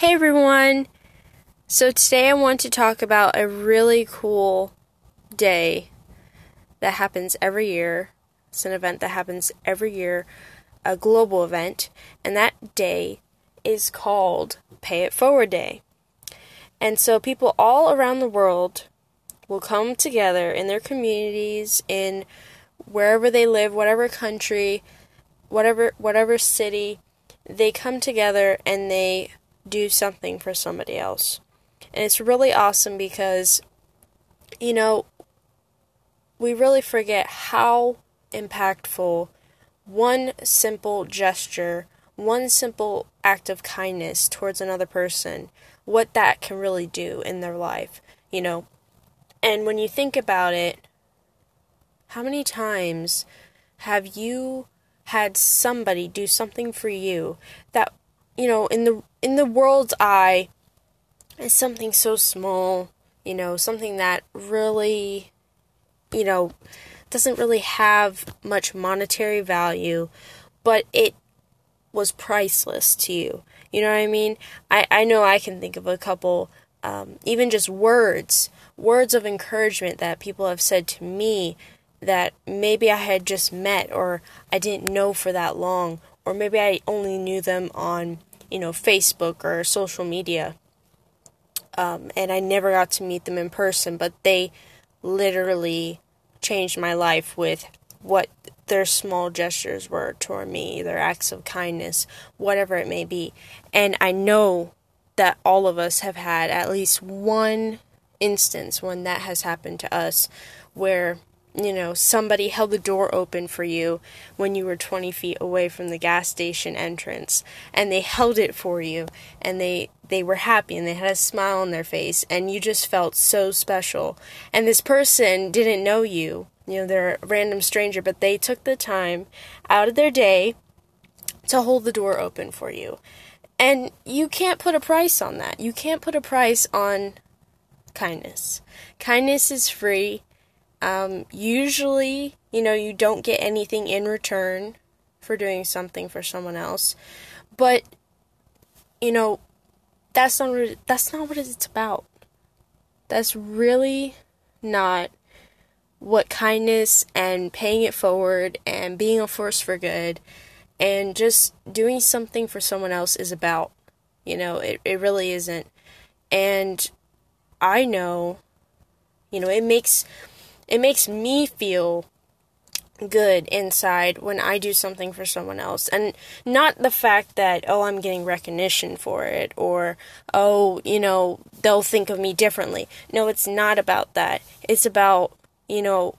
Hey everyone! So today I want to talk about a really cool day that happens every year. It's an event that happens every year, a global event, and that day is called Pay It Forward Day. And so people all around the world will come together in their communities, in wherever they live, whatever country, whatever whatever city, they come together and they do something for somebody else. And it's really awesome because, you know, we really forget how impactful one simple gesture, one simple act of kindness towards another person, what that can really do in their life, you know. And when you think about it, how many times have you had somebody do something for you that you know in the in the world's eye is something so small, you know, something that really you know doesn't really have much monetary value, but it was priceless to you. You know what I mean? I, I know I can think of a couple, um, even just words, words of encouragement that people have said to me that maybe I had just met or I didn't know for that long, or maybe I only knew them on, you know, Facebook or social media. Um, and I never got to meet them in person, but they literally changed my life with what their small gestures were toward me, their acts of kindness, whatever it may be. And I know that all of us have had at least one instance when that has happened to us where you know, somebody held the door open for you when you were 20 feet away from the gas station entrance and they held it for you and they they were happy and they had a smile on their face and you just felt so special. And this person didn't know you. You know, they're a random stranger, but they took the time out of their day to hold the door open for you. And you can't put a price on that. You can't put a price on kindness. Kindness is free um, usually, you know, you don't get anything in return for doing something for someone else, but you know, that's not that's not what it's about. That's really not what kindness and paying it forward and being a force for good and just doing something for someone else is about. You know, it, it really isn't. And I know, you know, it makes it makes me feel good inside when I do something for someone else. And not the fact that, oh, I'm getting recognition for it or, oh, you know, they'll think of me differently. No, it's not about that. It's about, you know,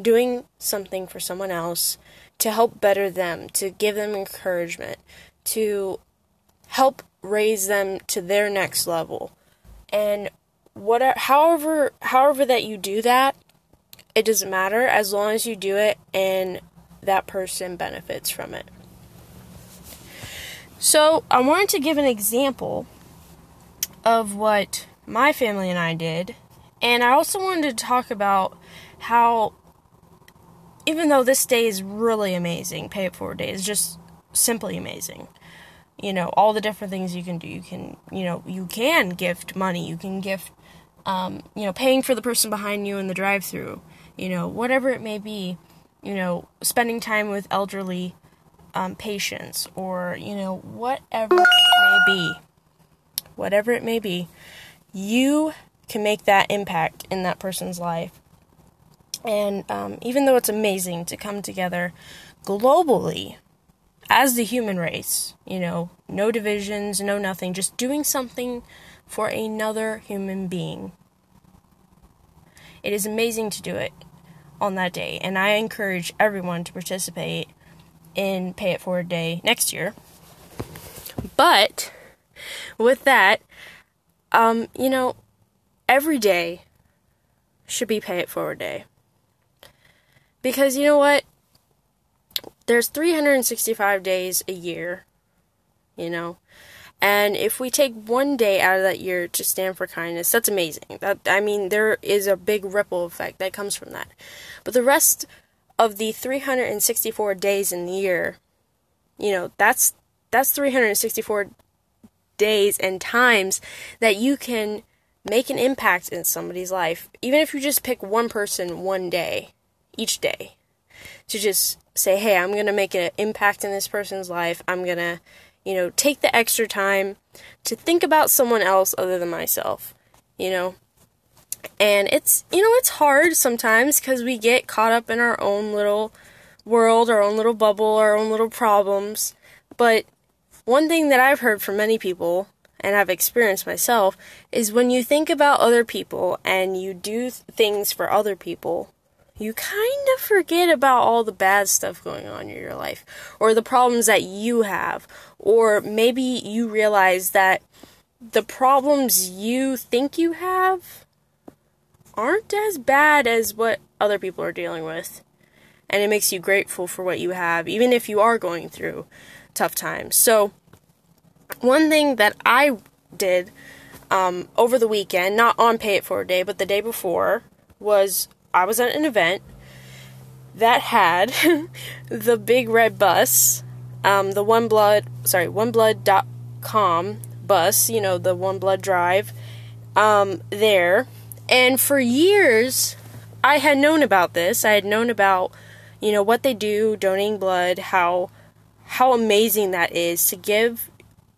doing something for someone else to help better them, to give them encouragement, to help raise them to their next level. And whatever however however that you do that it doesn't matter as long as you do it and that person benefits from it. So, I wanted to give an example of what my family and I did, and I also wanted to talk about how, even though this day is really amazing, Pay It Forward Day is just simply amazing. You know, all the different things you can do. You can, you know, you can gift money, you can gift, um, you know, paying for the person behind you in the drive through you know, whatever it may be, you know, spending time with elderly um, patients or, you know, whatever it may be, whatever it may be, you can make that impact in that person's life. And um, even though it's amazing to come together globally as the human race, you know, no divisions, no nothing, just doing something for another human being it is amazing to do it on that day, and I encourage everyone to participate in Pay It Forward Day next year. But with that, um, you know, every day should be Pay It Forward Day. Because you know what? There's 365 days a year, you know. And if we take one day out of that year to stand for kindness, that's amazing. That I mean, there is a big ripple effect that comes from that. But the rest of the 364 days in the year, you know, that's that's 364 days and times that you can make an impact in somebody's life. Even if you just pick one person one day, each day, to just say, hey, I'm going to make an impact in this person's life. I'm going to, you know, take the extra time to think about someone else other than myself, you know. And it's, you know, it's hard sometimes because we get caught up in our own little world, our own little bubble, our own little problems. But one thing that I've heard from many people and I've experienced myself is when you think about other people and you do things for other people, you kind of forget about all the bad stuff going on in your life or the problems that you have. Or maybe you realize that the problems you think you have aren't as bad as what other people are dealing with. And it makes you grateful for what you have, even if you are going through tough times. So, one thing that I did um, over the weekend, not on Pay It Forward Day, but the day before, was I was at an event that had the big red bus, um, the One Blood, sorry, OneBlood.com bus, you know, the One Blood Drive, um, there. And for years, I had known about this. I had known about, you know, what they do, donating blood, how how amazing that is to give,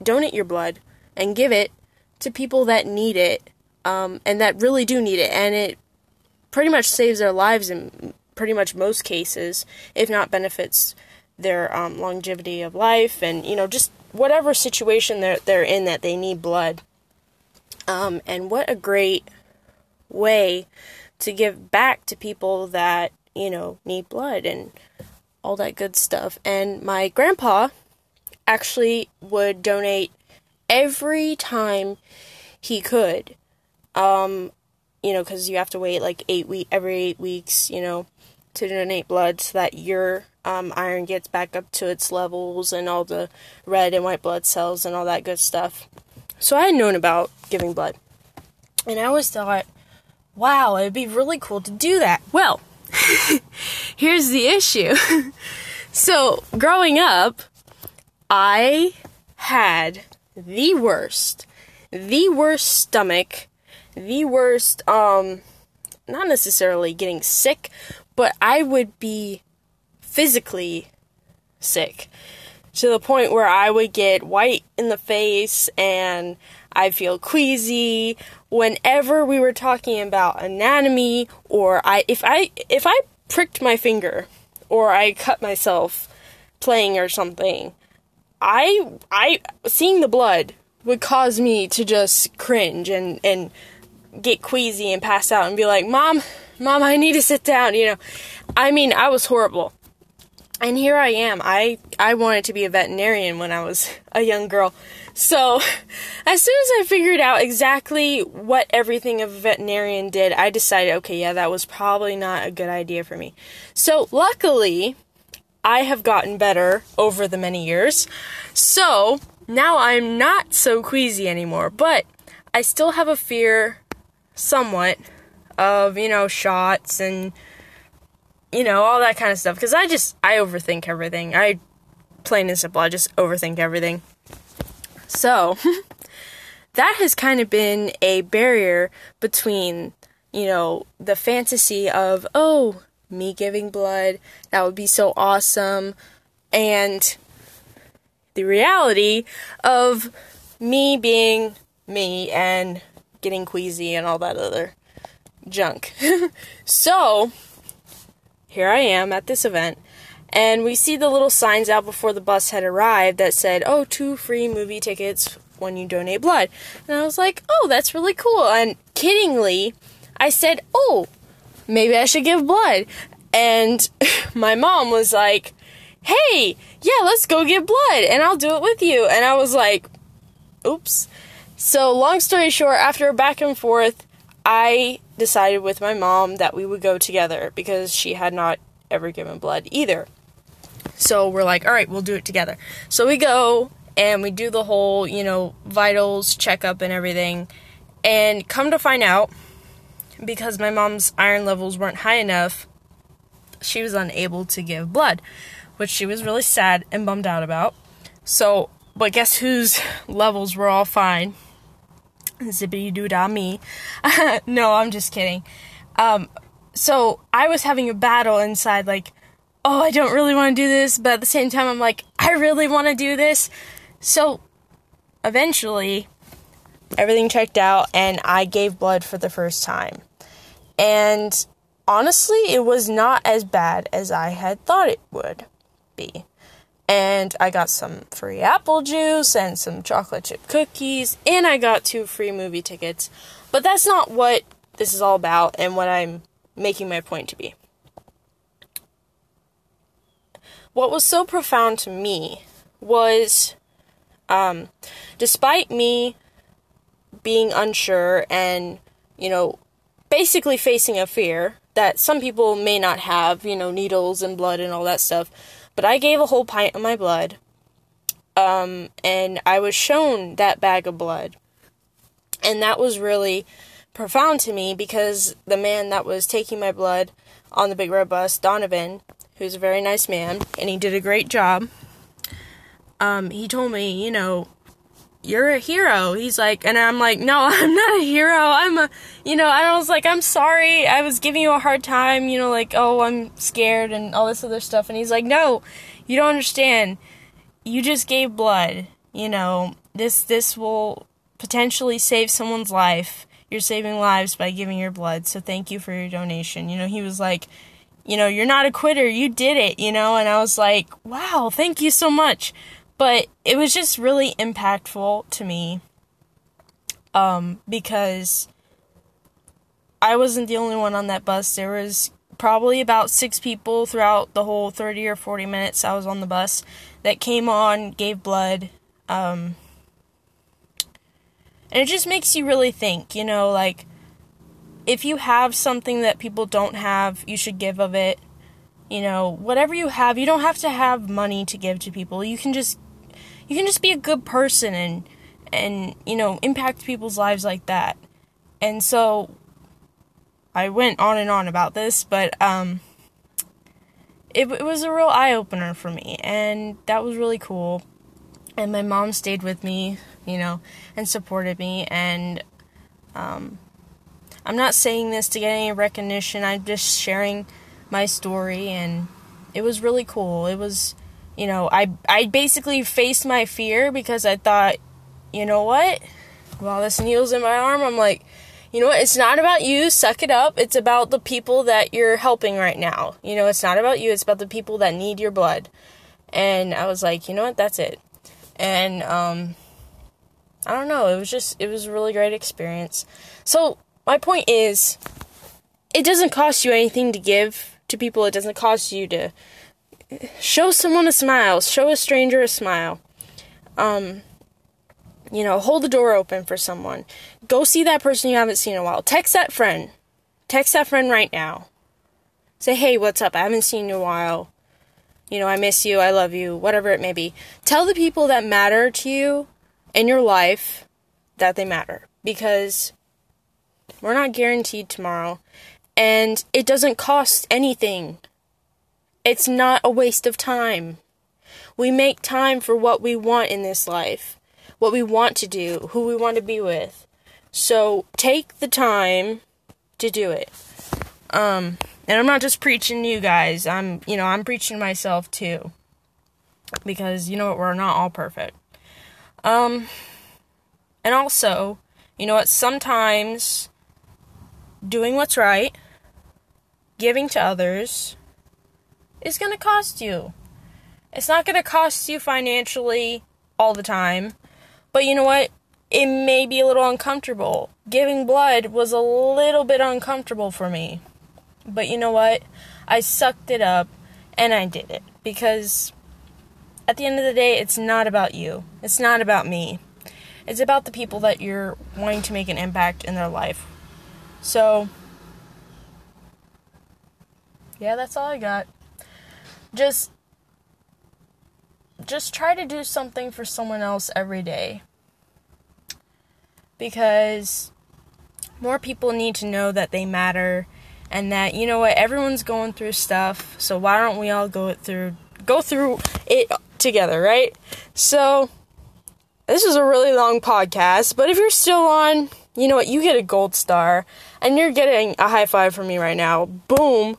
donate your blood and give it to people that need it, um, and that really do need it, and it pretty much saves their lives in pretty much most cases, if not benefits their um, longevity of life, and you know just whatever situation they're they're in that they need blood. Um, and what a great way to give back to people that you know need blood and all that good stuff. And my grandpa actually would donate every time he could. Um, you know, because you have to wait like eight week every eight weeks, you know, to donate blood so that your um, iron gets back up to its levels and all the red and white blood cells and all that good stuff. So I had known about giving blood, and I always thought, wow, it'd be really cool to do that. Well, here's the issue. so growing up, I had the worst, the worst stomach the worst um not necessarily getting sick, but I would be physically sick to the point where I would get white in the face and I feel queasy. Whenever we were talking about anatomy or I if I if I pricked my finger or I cut myself playing or something I I seeing the blood would cause me to just cringe and and get queasy and pass out and be like, Mom, Mom, I need to sit down, you know. I mean, I was horrible. And here I am. I, I wanted to be a veterinarian when I was a young girl. So, as soon as I figured out exactly what everything a veterinarian did, I decided, okay, yeah, that was probably not a good idea for me. So, luckily, I have gotten better over the many years. So, now I'm not so queasy anymore, but I still have a fear somewhat of, you know, shots and, you know, all that kind of stuff. Because I just, I overthink everything. I, plain and simple, I just overthink everything. So, that has kind of been a barrier between, you know, the fantasy of, oh, me giving blood, that would be so awesome, and the reality of me being me and getting queasy and all that other junk. so, here I am at this event, and we see the little signs out before the bus had arrived that said, Oh, two free movie tickets when you donate blood. And I was like, Oh, that's really cool. And kiddingly, I said, Oh, maybe I should give blood. And my mom was like, Hey, yeah, let's go get blood, and I'll do it with you. And I was like, Oops. So, long story short, after back and forth, I decided with my mom that we would go together because she had not ever given blood either. So, we're like, all right, we'll do it together. So, we go and we do the whole, you know, vitals checkup and everything. And come to find out, because my mom's iron levels weren't high enough, she was unable to give blood, which she was really sad and bummed out about. So but guess whose levels were all fine? Zippity doo dah me. no, I'm just kidding. Um, so I was having a battle inside, like, oh, I don't really want to do this, but at the same time, I'm like, I really want to do this. So eventually, everything checked out, and I gave blood for the first time. And honestly, it was not as bad as I had thought it would be. And I got some free apple juice and some chocolate chip cookies, and I got two free movie tickets. But that's not what this is all about and what I'm making my point to be. What was so profound to me was um, despite me being unsure and, you know, basically facing a fear that some people may not have, you know, needles and blood and all that stuff, but I gave a whole pint of my blood. Um, and I was shown that bag of blood. And that was really profound to me because the man that was taking my blood on the big red bus, Donovan, who's a very nice man, and he did a great job. Um, he told me, you know, you're a hero. He's like, and I'm like, no, I'm not a hero. I'm a, you know, I was like, I'm sorry. I was giving you a hard time, you know, like, oh, I'm scared and all this other stuff. And he's like, no, you don't understand. You just gave blood. You know, this, this will potentially save someone's life you're saving lives by giving your blood. So thank you for your donation. You know, he was like, you know, you're not a quitter. You did it, you know, and I was like, wow, thank you so much. But it was just really impactful to me um, because I wasn't the only one on that bus. There was probably about six people throughout the whole 30 or 40 minutes I was on the bus that came on, gave blood. Um, and it just makes you really think, you know, like if you have something that people don't have, you should give of it. You know, whatever you have, you don't have to have money to give to people. You can just you can just be a good person and and you know, impact people's lives like that. And so I went on and on about this, but um it, it was a real eye opener for me, and that was really cool. And my mom stayed with me you know, and supported me. And um, I'm not saying this to get any recognition. I'm just sharing my story, and it was really cool. It was, you know, I I basically faced my fear because I thought, you know what, while this needle's in my arm, I'm like. You know what? It's not about you. Suck it up. It's about the people that you're helping right now. You know, it's not about you. It's about the people that need your blood. And I was like, you know what? That's it. And um, I don't know. It was just, it was a really great experience. So, my point is, it doesn't cost you anything to give to people. It doesn't cost you to show someone a smile, show a stranger a smile. Um, you know, hold the door open for someone. Go see that person you haven't seen in a while. Text that friend. Text that friend right now. Say, hey, what's up? I haven't seen you in a while. You know, I miss you. I love you. Whatever it may be. Tell the people that matter to you in your life that they matter because we're not guaranteed tomorrow and it doesn't cost anything. It's not a waste of time. We make time for what we want in this life, what we want to do, who we want to be with. So take the time to do it. Um, and I'm not just preaching to you guys. I'm, you know, I'm preaching myself too. Because you know what, we're not all perfect. Um, and also, you know what? Sometimes doing what's right, giving to others, is going to cost you. It's not going to cost you financially all the time, but you know what? It may be a little uncomfortable. Giving blood was a little bit uncomfortable for me. But you know what? I sucked it up and I did it because at the end of the day, it's not about you. It's not about me. It's about the people that you're wanting to make an impact in their life. So, yeah, that's all I got. Just just try to do something for someone else every day. Because more people need to know that they matter and that you know what everyone's going through stuff so why don't we all go through go through it together right so this is a really long podcast, but if you're still on, you know what? You get a gold star, and you're getting a high five from me right now. Boom,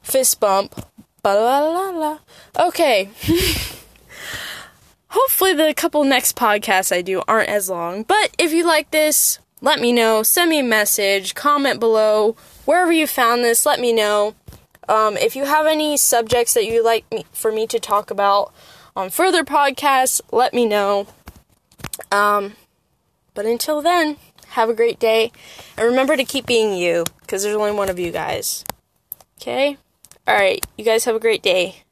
fist bump. Ba la la la. Okay. Hopefully, the couple next podcasts I do aren't as long. But if you like this, let me know. Send me a message. Comment below. Wherever you found this, let me know. Um, if you have any subjects that you'd like me, for me to talk about on further podcasts, let me know. Um, but until then, have a great day. And remember to keep being you, because there's only one of you guys. Okay? Alright, you guys have a great day.